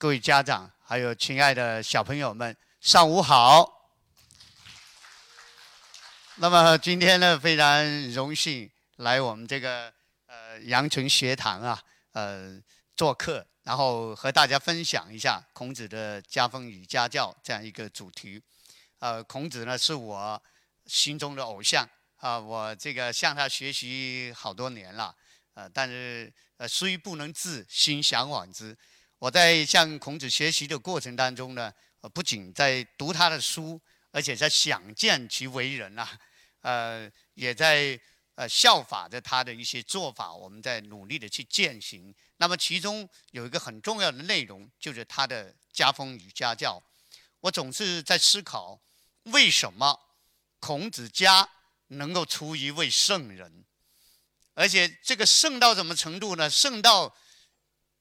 各位家长，还有亲爱的小朋友们，上午好。那么今天呢，非常荣幸来我们这个呃阳城学堂啊，呃做客，然后和大家分享一下孔子的家风与家教这样一个主题。呃，孔子呢是我心中的偶像啊，我这个向他学习好多年了。呃，但是呃，虽不能至，心向往之。我在向孔子学习的过程当中呢，不仅在读他的书，而且在想见其为人呐，呃，也在呃效法着他的一些做法，我们在努力的去践行。那么其中有一个很重要的内容，就是他的家风与家教。我总是在思考，为什么孔子家能够出一位圣人？而且这个圣到什么程度呢？圣到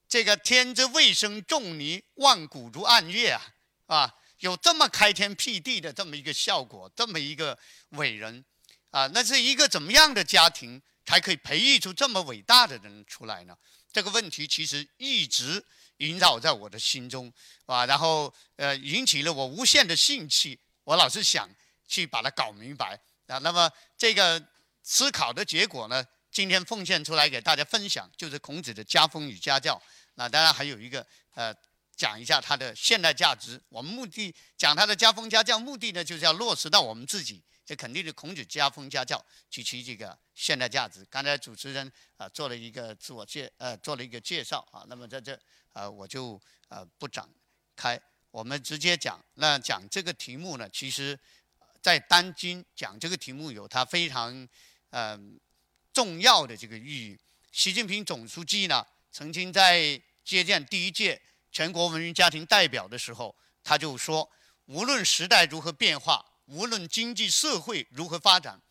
这个天之未生仲尼，万古如暗月啊！啊，有这么开天辟地的这么一个效果，这么一个伟人啊！那是一个怎么样的家庭才可以培育出这么伟大的人出来呢？这个问题其实一直萦绕在我的心中啊，然后呃，引起了我无限的兴趣。我老是想去把它搞明白啊。那么这个思考的结果呢？今天奉献出来给大家分享，就是孔子的家风与家教。那当然还有一个，呃，讲一下它的现代价值。我们目的讲它的家风家教，目的呢就是要落实到我们自己。这肯定是孔子家风家教及其这个现代价值。刚才主持人啊做了一个自我介，呃，做了一个介绍啊。那么在这，呃，我就呃不展开，我们直接讲。那讲这个题目呢，其实，在当今讲这个题目有它非常，嗯。重要的这个意义，习近平总书记呢，曾经在接见第一届全国文明家庭代表的时候，他就说：无论时代如何变化，无论经济社会如何发展，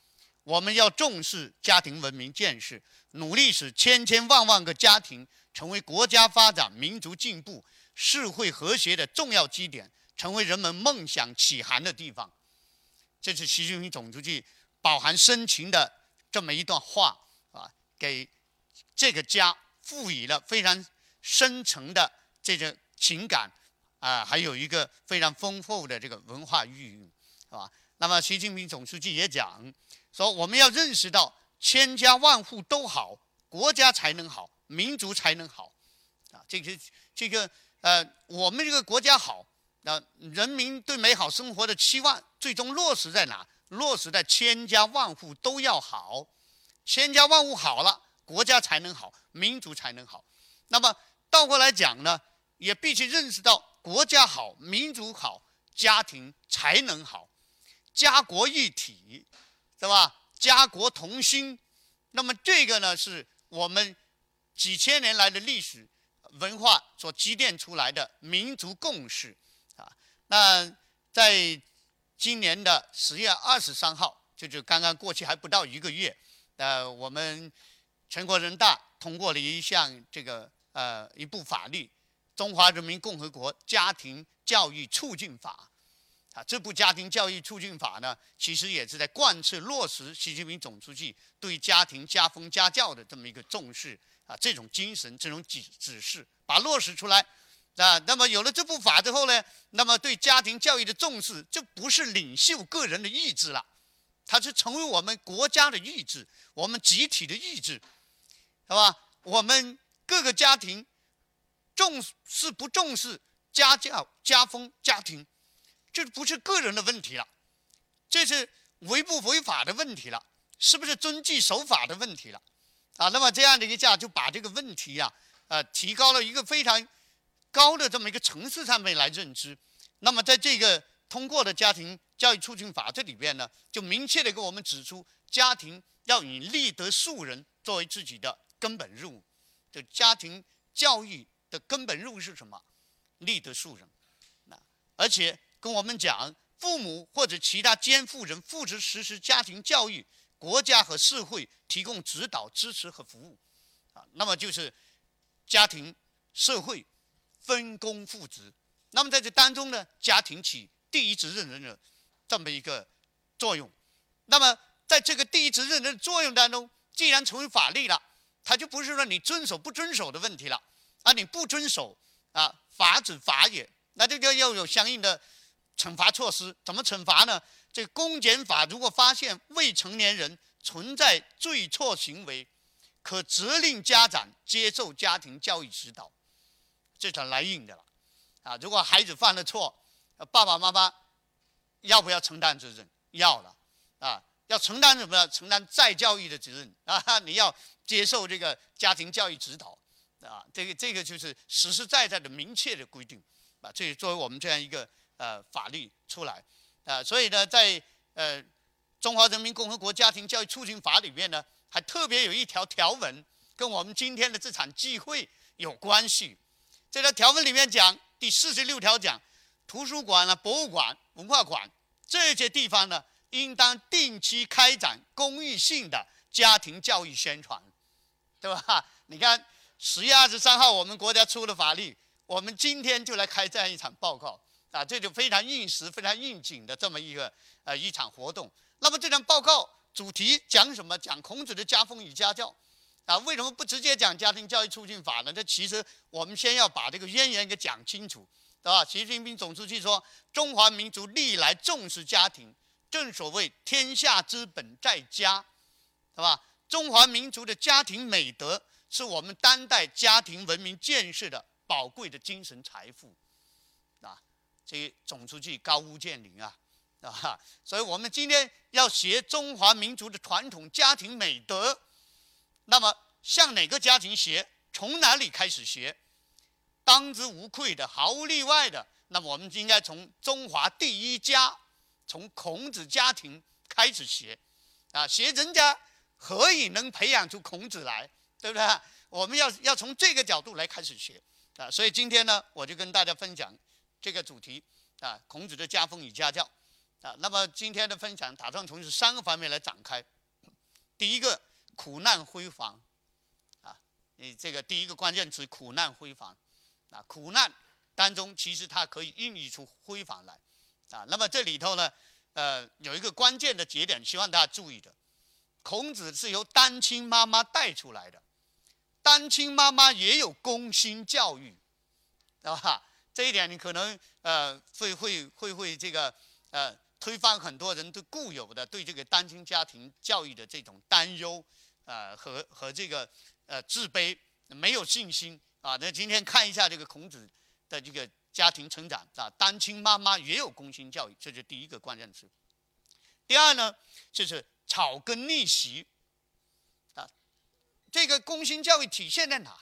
我们要重视家庭文明建设，努力使千千万万个家庭成为国家发展、民族进步、社会和谐的重要基点，成为人们梦想起航的地方。这是习近平总书记饱含深情的。这么一段话啊，给这个家赋予了非常深层的这个情感啊，还有一个非常丰富的这个文化寓意，是吧？那么习近平总书记也讲说，我们要认识到千家万户都好，国家才能好，民族才能好啊。这个这个呃，我们这个国家好，那人民对美好生活的期望最终落实在哪？落实在千家万户都要好，千家万户好了，国家才能好，民族才能好。那么倒过来讲呢，也必须认识到国家好，民族好，家庭才能好，家国一体，是吧？家国同心。那么这个呢，是我们几千年来的历史文化所积淀出来的民族共识啊。那在。今年的十月二十三号，就就刚刚过去还不到一个月，呃，我们全国人大通过了一项这个呃一部法律，《中华人民共和国家庭教育促进法》啊，这部家庭教育促进法呢，其实也是在贯彻落实习近平总书记对家庭家风家教的这么一个重视啊，这种精神，这种指指示，把落实出来。啊，那么有了这部法之后呢，那么对家庭教育的重视就不是领袖个人的意志了，它是成为我们国家的意志，我们集体的意志，是吧？我们各个家庭重视不重视家教、家风、家庭，这不是个人的问题了，这是违不违法的问题了，是不是遵纪守法的问题了？啊，那么这样的一下就把这个问题呀，呃，提高了一个非常。高的这么一个层次上面来认知，那么在这个通过的家庭教育促进法这里边呢，就明确的给我们指出，家庭要以立德树人作为自己的根本任务。就家庭教育的根本任务是什么？立德树人。那而且跟我们讲，父母或者其他监护人负责实施家庭教育，国家和社会提供指导、支持和服务。啊，那么就是家庭、社会。分工负责，那么在这当中呢，家庭起第一责任人的这么一个作用。那么在这个第一责任人的作用当中，既然成为法律了，它就不是说你遵守不遵守的问题了。啊，你不遵守啊，法子法也，那这个要有相应的惩罚措施。怎么惩罚呢？这公检法如果发现未成年人存在罪错行为，可责令家长接受家庭教育指导，这才来硬的了。啊，如果孩子犯了错，爸爸妈妈要不要承担责任？要了，啊，要承担什么呢？承担再教育的责任啊！你要接受这个家庭教育指导，啊，这个这个就是实实在在的明确的规定，啊，这作为我们这样一个呃法律出来，啊，所以呢，在呃《中华人民共和国家庭教育促进法》里面呢。还特别有一条条文跟我们今天的这场聚会有关系。这条条文里面讲，第四十六条讲，图书馆啊、博物馆、文化馆这些地方呢，应当定期开展公益性的家庭教育宣传，对吧？你看十月二十三号我们国家出了法律，我们今天就来开这样一场报告啊，这就非常应时、非常应景的这么一个呃一场活动。那么这场报告。主题讲什么？讲孔子的家风与家教，啊，为什么不直接讲家庭教育促进法呢？这其实我们先要把这个渊源给讲清楚，对吧？习近平总书记说，中华民族历来重视家庭，正所谓天下之本在家，是吧？中华民族的家庭美德是我们当代家庭文明建设的宝贵的精神财富，啊，这总书记高屋建瓴啊。啊，所以我们今天要学中华民族的传统家庭美德，那么向哪个家庭学？从哪里开始学？当之无愧的，毫无例外的，那么我们应该从中华第一家，从孔子家庭开始学，啊，学人家何以能培养出孔子来，对不对？我们要要从这个角度来开始学，啊，所以今天呢，我就跟大家分享这个主题，啊，孔子的家风与家教。啊，那么今天的分享打算从三个方面来展开。第一个，苦难辉煌，啊，你这个第一个关键词苦难辉煌，啊，苦难当中其实它可以孕育出辉煌来，啊，那么这里头呢，呃，有一个关键的节点，希望大家注意的，孔子是由单亲妈妈带出来的，单亲妈妈也有公心教育，知道吧？这一点你可能呃会会会会这个呃。推翻很多人对固有的对这个单亲家庭教育的这种担忧，呃和和这个呃自卑，没有信心啊。那今天看一下这个孔子的这个家庭成长啊，单亲妈妈也有公心教育，这是第一个关键词。第二呢，就是草根逆袭啊，这个工薪教育体现在哪？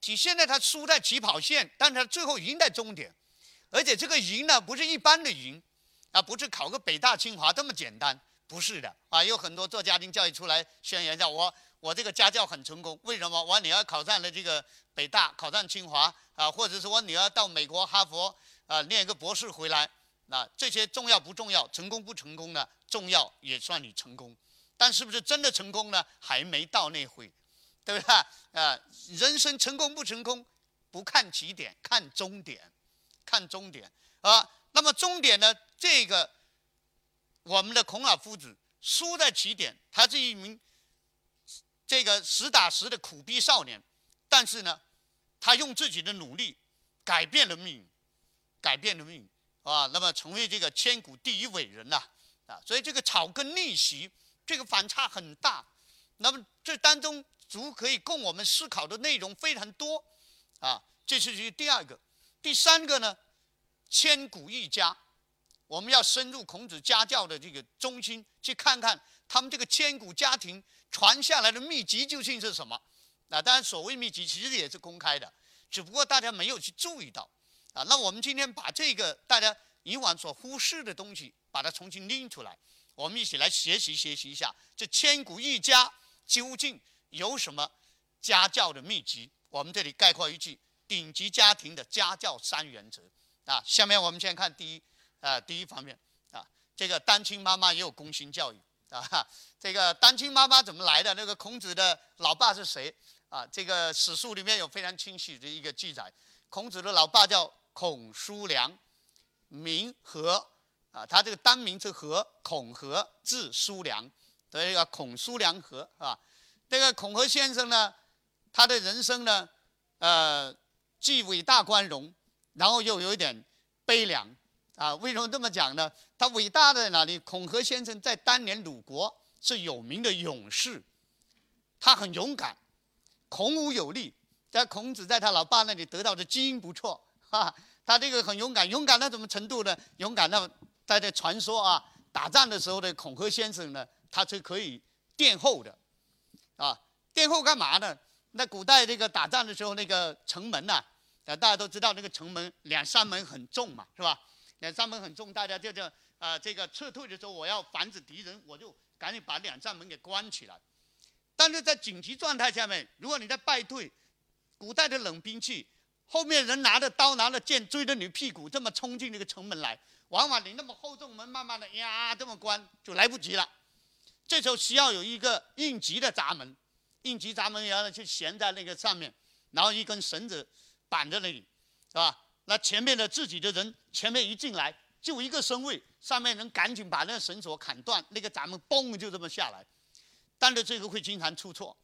体现在他输在起跑线，但他最后赢在终点，而且这个赢呢，不是一般的赢。啊，不是考个北大清华这么简单，不是的啊！有很多做家庭教育出来宣言叫我我这个家教很成功，为什么？我女儿考上了这个北大，考上清华啊，或者是我女儿到美国哈佛啊念一个博士回来，那这些重要不重要？成功不成功呢？重要也算你成功，但是不是真的成功呢？还没到那回，对不对？啊，人生成功不成功，不看起点，看终点，看终点啊。那么终点呢？这个我们的孔老夫子输在起点，他是一名这个实打实的苦逼少年，但是呢，他用自己的努力改变了命运，改变了命运啊！那么成为这个千古第一伟人呐啊！所以这个草根逆袭，这个反差很大。那么这当中足可以供我们思考的内容非常多啊！这是第二个，第三个呢？千古一家，我们要深入孔子家教的这个中心，去看看他们这个千古家庭传下来的秘籍究竟是什么。那当然，所谓秘籍其实也是公开的，只不过大家没有去注意到。啊，那我们今天把这个大家以往所忽视的东西，把它重新拎出来，我们一起来学习学习一下，这千古一家究竟有什么家教的秘籍？我们这里概括一句：顶级家庭的家教三原则。啊，下面我们先看第一，啊，第一方面啊，这个单亲妈妈也有攻心教育啊。这个单亲妈妈怎么来的？那个孔子的老爸是谁？啊，这个史书里面有非常清晰的一个记载。孔子的老爸叫孔叔良，名和，啊，他这个单名是和，孔和，字叔良，所以叫孔叔良和，是吧？这个孔和先生呢，他的人生呢，呃。既伟大光荣，然后又有一点悲凉啊。为什么这么讲呢？他伟大在哪里？孔和先生在当年鲁国是有名的勇士，他很勇敢，孔武有力。在孔子在他老爸那里得到的基因不错，哈，他这个很勇敢，勇敢到什么程度呢？勇敢到大家传说啊，打仗的时候的孔和先生呢，他是可以殿后的，啊，殿后干嘛呢？那古代这个打仗的时候，那个城门呐，啊，大家都知道那个城门两扇门很重嘛，是吧？两扇门很重，大家就叫啊，这个撤退的时候，我要防止敌人，我就赶紧把两扇门给关起来。但是在紧急状态下面，如果你在败退，古代的冷兵器，后面人拿着刀拿着剑追着你屁股，这么冲进那个城门来，往往你那么厚重门，慢慢的呀这么关就来不及了。这时候需要有一个应急的闸门，应急闸门然后就悬在那个上面，然后一根绳子绑在那里，是吧？那前面的自己的人前面一进来就一个身位，上面人赶紧把那绳索砍断，那个闸门嘣就这么下来。但是这个会经常出错，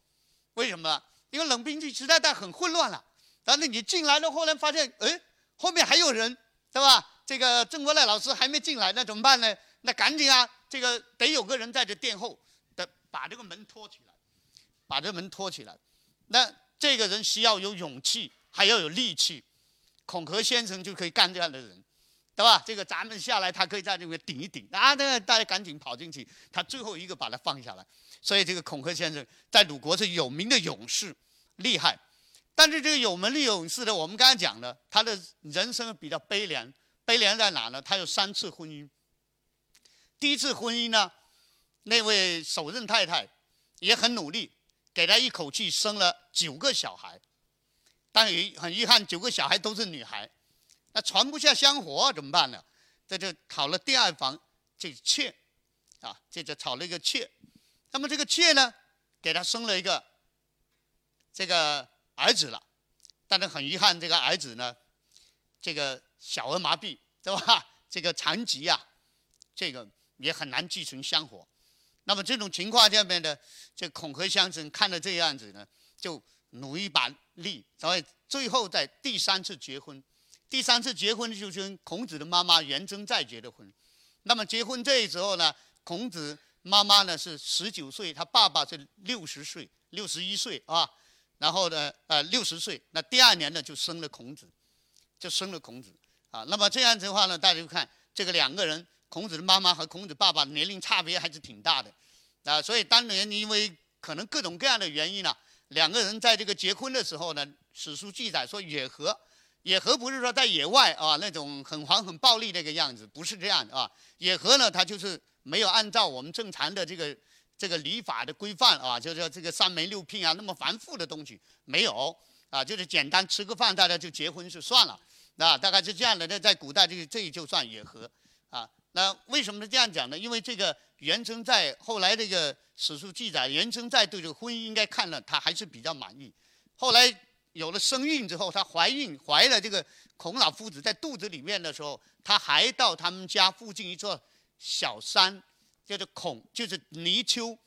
为什么？因为冷兵器时代代很混乱了，然后你进来了，后来发现，哎，后面还有人，对吧？这个郑国赖老师还没进来，那怎么办呢？那赶紧啊，这个得有个人在这殿后，的把这个门托起来，把这门托起来。那这个人需要有勇气，还要有力气。孔和先生就可以干这样的人，对吧？这个咱们下来，他可以在这边顶一顶，啊，那大家赶紧跑进去，他最后一个把他放下来。所以这个孔和先生在鲁国是有名的勇士，厉害。但是这个有门的勇士呢，我们刚才讲的，他的人生比较悲凉。悲凉在哪呢？他有三次婚姻。第一次婚姻呢，那位首任太太也很努力，给他一口气生了九个小孩。但也很遗憾，九个小孩都是女孩，那传不下香火怎么办呢？在这就讨了第二房，这妾，啊，这就讨了一个妾。那么这个妾呢，给他生了一个这个儿子了，但是很遗憾，这个儿子呢，这个小儿麻痹，对吧？这个残疾啊，这个也很难继承香火。那么这种情况下面呢，这孔和先生看到这样子呢，就努一把力，所以最后在第三次结婚，第三次结婚就是跟孔子的妈妈元贞在结的婚。那么结婚这时候呢，孔子。妈妈呢是十九岁，他爸爸是六十岁，六十一岁啊。然后呢，呃，六十岁，那第二年呢就生了孔子，就生了孔子啊。那么这样子的话呢，大家就看这个两个人，孔子的妈妈和孔子爸爸年龄差别还是挺大的啊。所以当年因为可能各种各样的原因呢，两个人在这个结婚的时候呢，史书记载说野合，野合不是说在野外啊那种很黄很暴力那个样子，不是这样的啊。野合呢，他就是。没有按照我们正常的这个这个礼法的规范啊，就是这个三媒六聘啊，那么繁复的东西没有啊，就是简单吃个饭，大家就结婚就算了，啊，大概是这样的。那在古代，这个这就算野合啊。那为什么是这样讲呢？因为这个元贞在后来这个史书记载，元贞在对这个婚姻应该看了，他还是比较满意。后来有了身孕之后，她怀孕怀了这个孔老夫子在肚子里面的时候，他还到他们家附近一座。小山叫做孔，就是泥丘。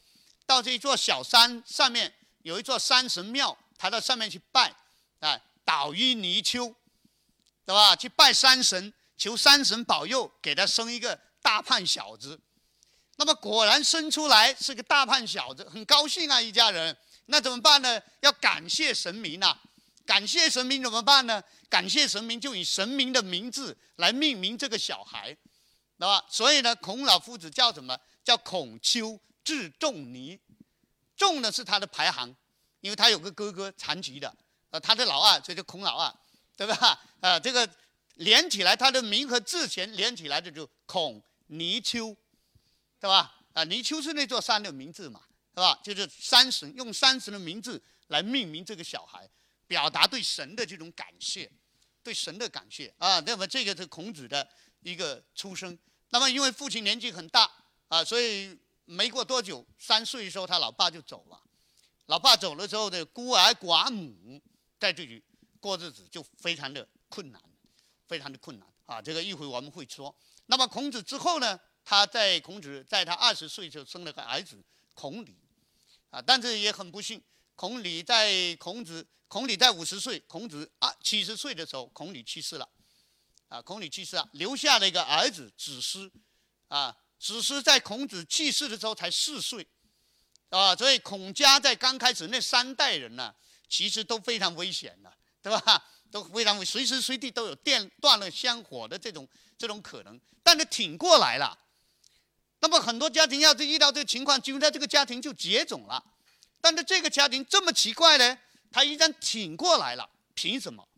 到这一座小山上面有一座山神庙，他到上面去拜，啊，倒于泥丘，对吧？去拜山神，求山神保佑，给他生一个大胖小子。那么果然生出来是个大胖小子，很高兴啊，一家人。那怎么办呢？要感谢神明呐。感谢神明怎么办呢？感谢神明就以神明的名字来命名这个小孩。对吧？所以呢，孔老夫子叫什么？叫孔丘字仲尼。仲呢是他的排行，因为他有个哥哥残疾的，呃，他的老二，所以叫孔老二，对吧？啊，这个连起来，他的名和字前连起来的就孔泥丘，对吧？啊，泥丘是那座山的名字嘛，是吧？就是山神用山神的名字来命名这个小孩，表达对神的这种感谢，对神的感谢啊。那么这个是孔子的一个出生。那么，因为父亲年纪很大啊，所以没过多久，三岁的时候，他老爸就走了。老爸走了之后的孤儿寡母在这里过日子就非常的困难，非常的困难啊。这个一会我们会说。那么孔子之后呢，他在孔子在他二十岁就生了个儿子孔鲤啊，但是也很不幸，孔鲤在孔子，孔鲤在五十岁，孔子啊七十岁的时候，孔鲤去世了，啊，孔鲤去世了，留下了一个儿子子思，啊，只是在孔子去世的时候才四岁，啊，所以孔家在刚开始那三代人呢，其实都非常危险的，对吧？都非常随时随地都有电断了香火的这种这种可能，但是挺过来了。那么很多家庭要是遇到这个情况，几乎在这个家庭就绝种了。但是这个家庭这么奇怪呢？他依然挺过来了，凭什么？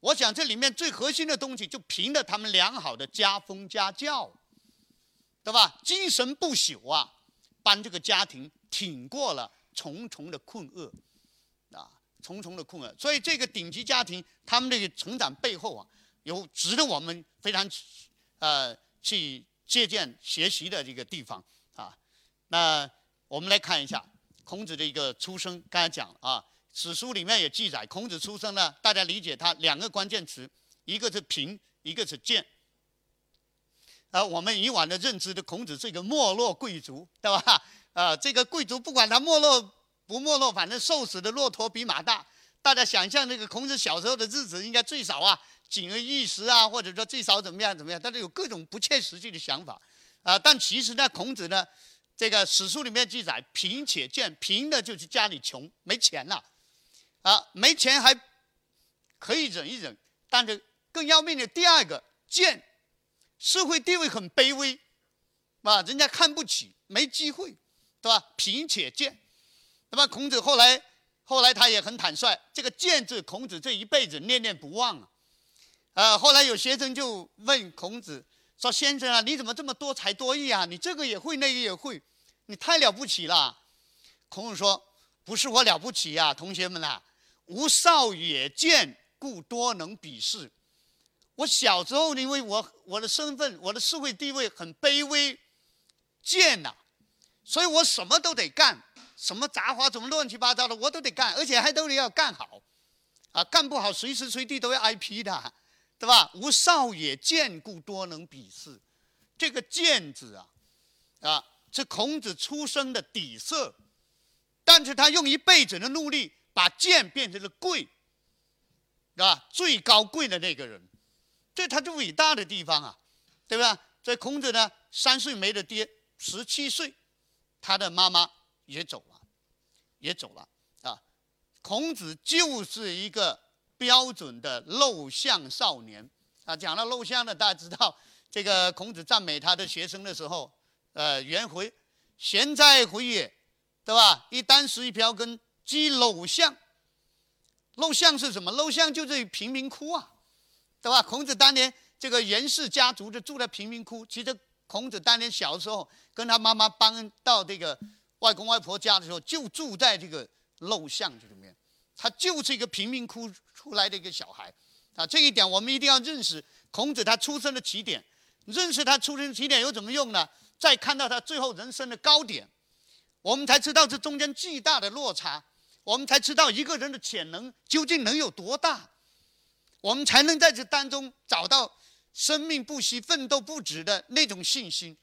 我想这里面最核心的东西就凭着他们良好的家风家教，对吧？精神不朽啊，帮这个家庭挺过了重重的困厄，啊，重重的困厄。所以这个顶级家庭他们这个成长背后啊，有值得我们非常呃去。借鉴学习的这个地方啊，那我们来看一下孔子的一个出生。刚才讲了啊，史书里面也记载，孔子出生呢，大家理解他两个关键词，一个是贫，一个是贱。而我们以往的认知的孔子是一个没落贵族，对吧？啊，这个贵族不管他没落不没落，反正瘦死的骆驼比马大。大家想象那个孔子小时候的日子，应该最少啊。锦而玉食啊，或者说最少怎么样怎么样，但是有各种不切实际的想法，啊，但其实呢，孔子呢，这个史书里面记载，贫且贱，贫的就是家里穷，没钱了，啊，没钱还可以忍一忍，但是更要命的第二个贱，社会地位很卑微，啊，人家看不起，没机会，对吧？贫且贱，那么孔子后来后来他也很坦率，这个贱字，孔子这一辈子念念不忘啊。呃，后来有学生就问孔子说：“先生啊，你怎么这么多才多艺啊？你这个也会，那个也会，你太了不起了。”孔子说：“不是我了不起呀，同学们呐，吾少也贱，故多能鄙视。我小时候因为我我的身份，我的社会地位很卑微，贱呐，所以我什么都得干，什么杂活，怎么乱七八糟的我都得干，而且还都得要干好，啊，干不好随时随地都要挨批的。”对吧？吾少也贱，故多能鄙视。这个“贱”字啊，啊，是孔子出生的底色。但是他用一辈子的努力，把贱变成了贵，是吧？最高贵的那个人，这他就伟大的地方啊，对吧？所以孔子呢，三岁没了爹，十七岁，他的妈妈也走了，也走了啊。孔子就是一个。标准的陋巷少年啊，讲到陋巷呢，大家知道这个孔子赞美他的学生的时候，呃，颜回，贤哉回也，对吧？一箪食，一瓢羹，即陋巷。陋巷是什么？陋巷就是贫民窟啊，对吧？孔子当年这个颜氏家族就住在贫民窟。其实孔子当年小时候跟他妈妈搬到这个外公外婆家的时候，就住在这个陋巷这里面。他就是一个贫民窟出来的一个小孩，啊，这一点我们一定要认识孔子他出生的起点，认识他出生的起点有怎么用呢？再看到他最后人生的高点，我们才知道这中间巨大的落差，我们才知道一个人的潜能究竟能有多大，我们才能在这当中找到生命不息、奋斗不止的那种信心。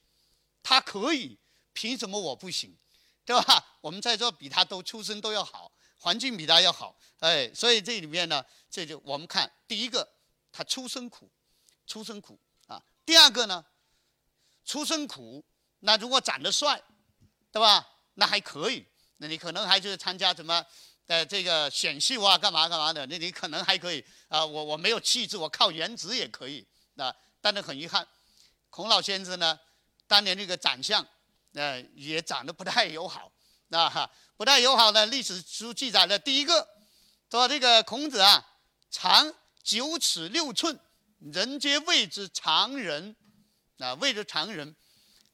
他可以，凭什么我不行？对吧？我们在座比他都出身都要好。环境比他要好，哎，所以这里面呢，这就我们看第一个，他出身苦，出身苦啊。第二个呢，出身苦，那如果长得帅，对吧？那还可以，那你可能还是参加什么，呃，这个选秀啊，干嘛干嘛的，那你可能还可以啊。我我没有气质，我靠颜值也可以啊。但是很遗憾，孔老先生呢，当年这个长相，呃，也长得不太友好，那哈。不太友好的历史书记载的第一个，说这个孔子啊，长九尺六寸，人皆谓之常人，啊，谓之常人，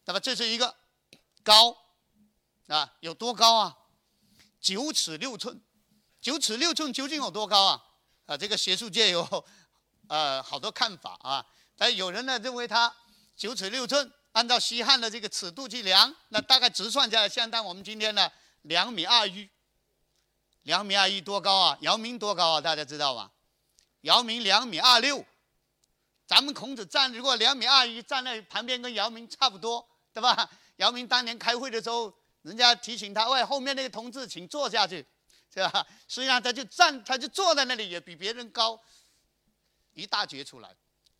那么这是一个高，啊，有多高啊？九尺六寸，九尺六寸究竟有多高啊？啊，这个学术界有 呃好多看法啊，但有人呢认为他九尺六寸，按照西汉的这个尺度去量，那大概直算下来相当我们今天的。两米二一，两米二一多高啊？姚明多高啊？大家知道吧？姚明两米二六，咱们孔子站如果两米二一站在旁边跟姚明差不多，对吧？姚明当年开会的时候，人家提醒他，喂，后面那个同志请坐下去，是吧？实际上他就站，他就坐在那里，也比别人高一大截出来，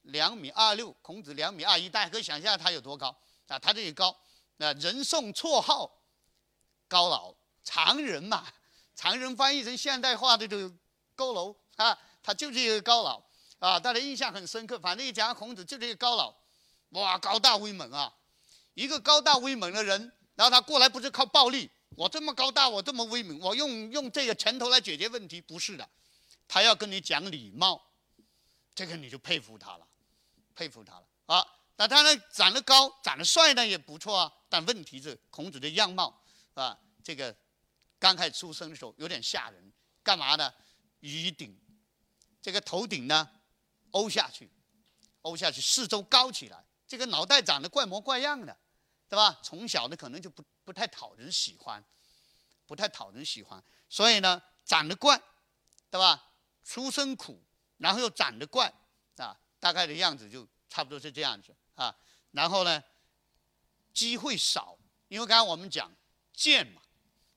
两米二六。孔子两米二一，大家可以想象他有多高啊？他这里高，那人送绰号高老常人嘛，常人翻译成现代化的就佝偻啊，他就是一个高老啊，大家印象很深刻。反正一讲孔子就是一个高老，哇，高大威猛啊！一个高大威猛的人，然后他过来不是靠暴力。我这么高大，我这么威猛，我用用这个拳头来解决问题，不是的，他要跟你讲礼貌，这个你就佩服他了，佩服他了啊！那他呢，长得高，长得帅呢也不错啊，但问题是孔子的样貌啊，这个刚开始出生的时候有点吓人，干嘛呢？鱼顶，这个头顶呢，凹下去，凹下去，四周高起来，这个脑袋长得怪模怪样的，对吧？从小的可能就不。不太讨人喜欢，不太讨人喜欢，所以呢，长得怪，对吧？出身苦，然后又长得怪，啊，大概的样子就差不多是这样子啊。然后呢，机会少，因为刚刚我们讲贱嘛，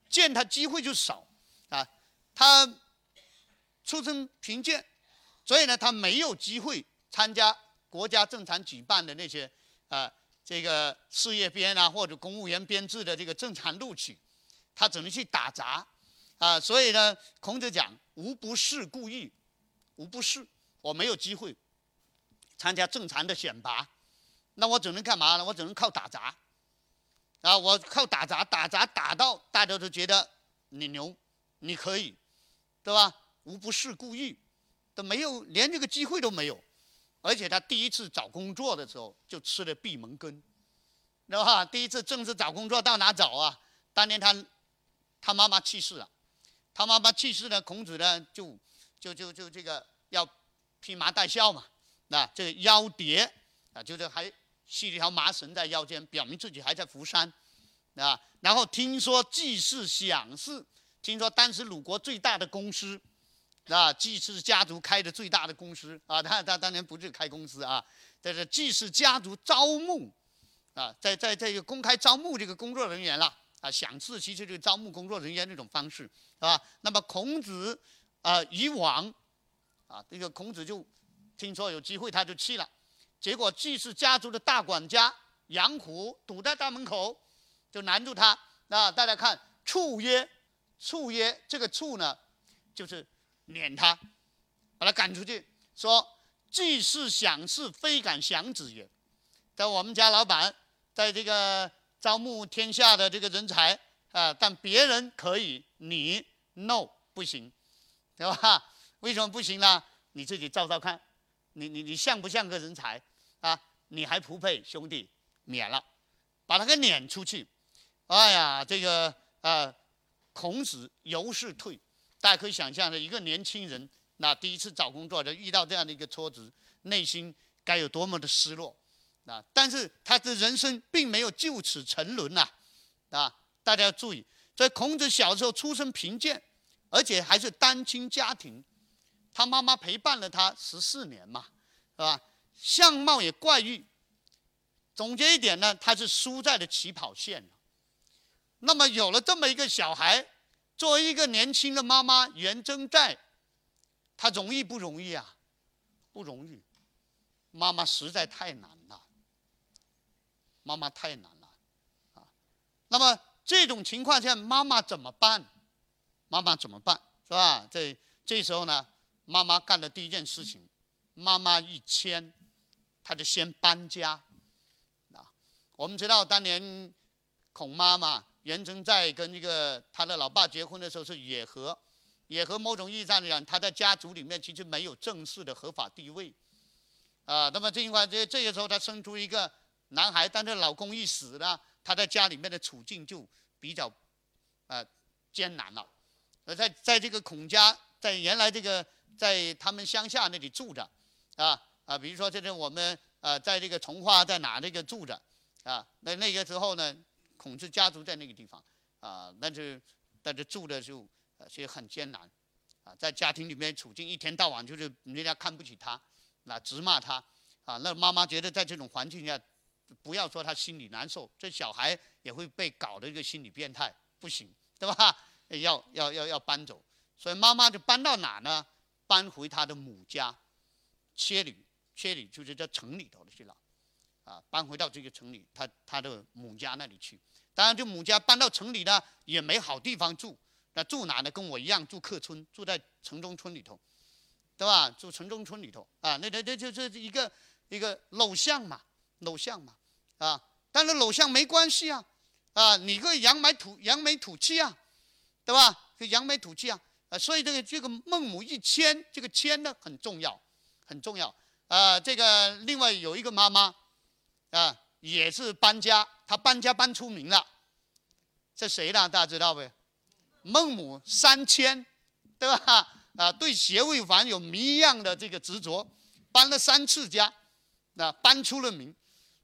贱他机会就少啊。他出身贫贱，所以呢，他没有机会参加国家正常举办的那些啊。这个事业编啊，或者公务员编制的这个正常录取，他只能去打杂，啊，所以呢，孔子讲无不是故意，无不是，我没有机会参加正常的选拔，那我只能干嘛呢？我只能靠打杂，啊，我靠打杂，打杂打到大家都觉得你牛，你可以，对吧？无不是故意，都没有，连这个机会都没有。而且他第一次找工作的时候就吃了闭门羹，知道吧？第一次正式找工作到哪找啊？当年他他妈妈去世了，他妈妈去世了，孔子呢就就就就这个要披麻戴孝嘛，那这个腰蝶啊，就是还系了一条麻绳在腰间，表明自己还在福山啊。然后听说季氏想事，听说当时鲁国最大的公司。啊，季氏家族开的最大的公司啊，他他当年不是开公司啊，这是季氏家族招募啊，在在这个公开招募这个工作人员了啊，想试其实就是招募工作人员那种方式，是吧？那么孔子啊以往啊，这个孔子就听说有机会他就去了，结果季氏家族的大管家杨虎堵在大门口，就拦住他啊，大家看处曰，处曰这个处呢，就是。撵他，把他赶出去，说：“既是想事，非敢想子也。”在我们家老板，在这个招募天下的这个人才啊，但别人可以，你 no 不行，对吧？为什么不行呢？你自己照照看，你你你像不像个人才啊？你还不配，兄弟，免了，把他给撵出去。哎呀，这个啊，孔子由是退。大家可以想象的一个年轻人，那第一次找工作就遇到这样的一个挫折，内心该有多么的失落，啊！但是他的人生并没有就此沉沦呐，啊！大家要注意，在孔子小时候出身贫贱，而且还是单亲家庭，他妈妈陪伴了他十四年嘛，是吧？相貌也怪异。总结一点呢，他是输在了起跑线那么有了这么一个小孩。作为一个年轻的妈妈，袁征在，她容易不容易啊？不容易，妈妈实在太难了，妈妈太难了，啊，那么这种情况下，妈妈怎么办？妈妈怎么办？是吧？这这时候呢，妈妈干的第一件事情，妈妈一迁，她就先搬家，啊，我们知道当年孔妈妈。袁成在跟这个他的老爸结婚的时候是野合，野合某种意义上讲，他在家族里面其实没有正式的合法地位，啊，那么这一块这这个时候他生出一个男孩，但是老公一死呢，他在家里面的处境就比较，啊，艰难了，而在在这个孔家，在原来这个在他们乡下那里住着，啊啊，比如说这是我们啊在这个从化在哪那个住着，啊，那那个时候呢。孔子家族在那个地方，啊，但是但是住的就呃，其实很艰难，啊，在家庭里面处境一天到晚就是人家看不起他，那直骂他，啊，那妈妈觉得在这种环境下，不要说他心里难受，这小孩也会被搞的一个心理变态，不行，对吧？要要要要搬走，所以妈妈就搬到哪呢？搬回她的母家，切里，切里就是在城里头去了，啊，搬回到这个城里，他他的母家那里去。当然，就母家搬到城里呢，也没好地方住。那住哪呢？跟我一样住客村，住在城中村里头，对吧？住城中村里头啊，那那那就是一个一个陋巷嘛，陋巷嘛，啊，但是陋巷没关系啊，啊，你个扬眉吐扬眉吐气啊，对吧？就扬眉吐气啊，啊，所以这个这个孟母一迁，这个迁呢很重要，很重要啊。这个另外有一个妈妈啊，也是搬家，他搬家搬出名了，这谁呢？大家知道呗？孟母三迁，对吧？啊，对斜位房有谜一样的这个执着，搬了三次家，那搬出了名。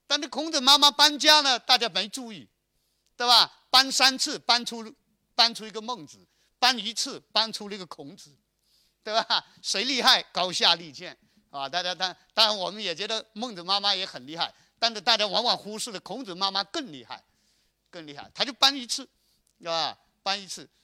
但是孔子妈妈搬家呢，大家没注意，对吧？搬三次，搬出搬出一个孟子；搬一次，搬出了一个孔子，对吧？谁厉害？高下立见啊！大家当当然，我们也觉得孟子妈妈也很厉害，但是大家往往忽视了孔子妈妈更厉害，更厉害。他就搬一次，是吧？搬一次。